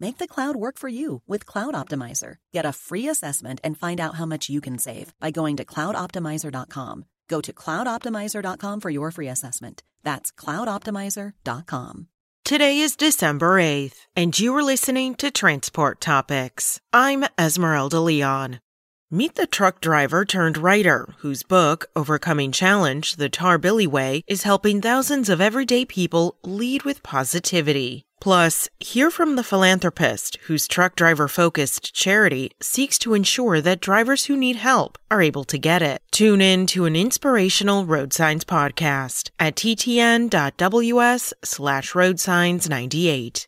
Make the cloud work for you with Cloud Optimizer. Get a free assessment and find out how much you can save by going to cloudoptimizer.com. Go to cloudoptimizer.com for your free assessment. That's cloudoptimizer.com. Today is December 8th, and you are listening to Transport Topics. I'm Esmeralda Leon. Meet the truck driver turned writer, whose book, Overcoming Challenge The Tar Billy Way, is helping thousands of everyday people lead with positivity. Plus, hear from the philanthropist whose truck driver focused charity seeks to ensure that drivers who need help are able to get it. Tune in to an inspirational road signs podcast at ttn.ws slash road signs 98.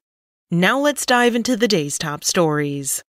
Now let's dive into the day's top stories.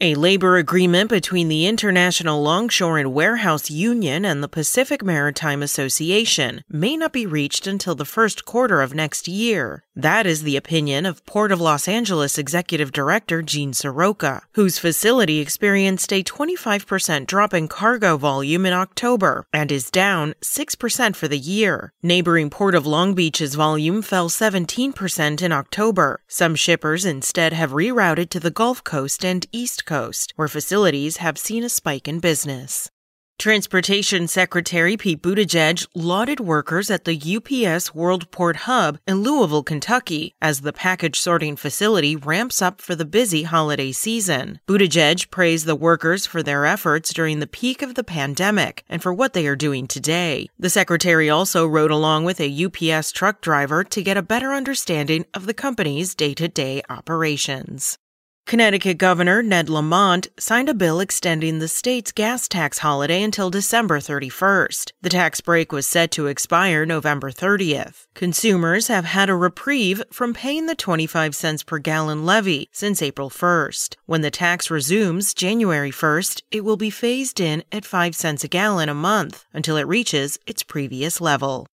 A labor agreement between the International Longshore and Warehouse Union and the Pacific Maritime Association may not be reached until the first quarter of next year. That is the opinion of Port of Los Angeles Executive Director Gene Seroka, whose facility experienced a 25% drop in cargo volume in October and is down 6% for the year. Neighboring Port of Long Beach's volume fell 17% in October. Some shippers instead have rerouted to the Gulf Coast and East Coast, where facilities have seen a spike in business. Transportation Secretary Pete Buttigieg lauded workers at the UPS World Port Hub in Louisville, Kentucky, as the package sorting facility ramps up for the busy holiday season. Buttigieg praised the workers for their efforts during the peak of the pandemic and for what they are doing today. The secretary also rode along with a UPS truck driver to get a better understanding of the company's day to day operations. Connecticut Governor Ned Lamont signed a bill extending the state's gas tax holiday until December 31st. The tax break was set to expire November 30th. Consumers have had a reprieve from paying the 25 cents per gallon levy since April 1st. When the tax resumes January 1st, it will be phased in at 5 cents a gallon a month until it reaches its previous level.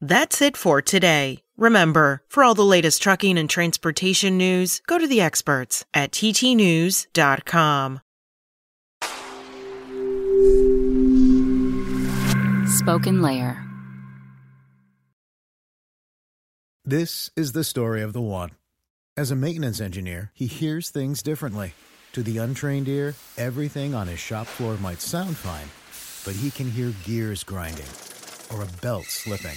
That's it for today. Remember, for all the latest trucking and transportation news, go to the experts at ttnews.com. SpokenLayer. This is the story of the one. As a maintenance engineer, he hears things differently. To the untrained ear, everything on his shop floor might sound fine, but he can hear gears grinding or a belt slipping.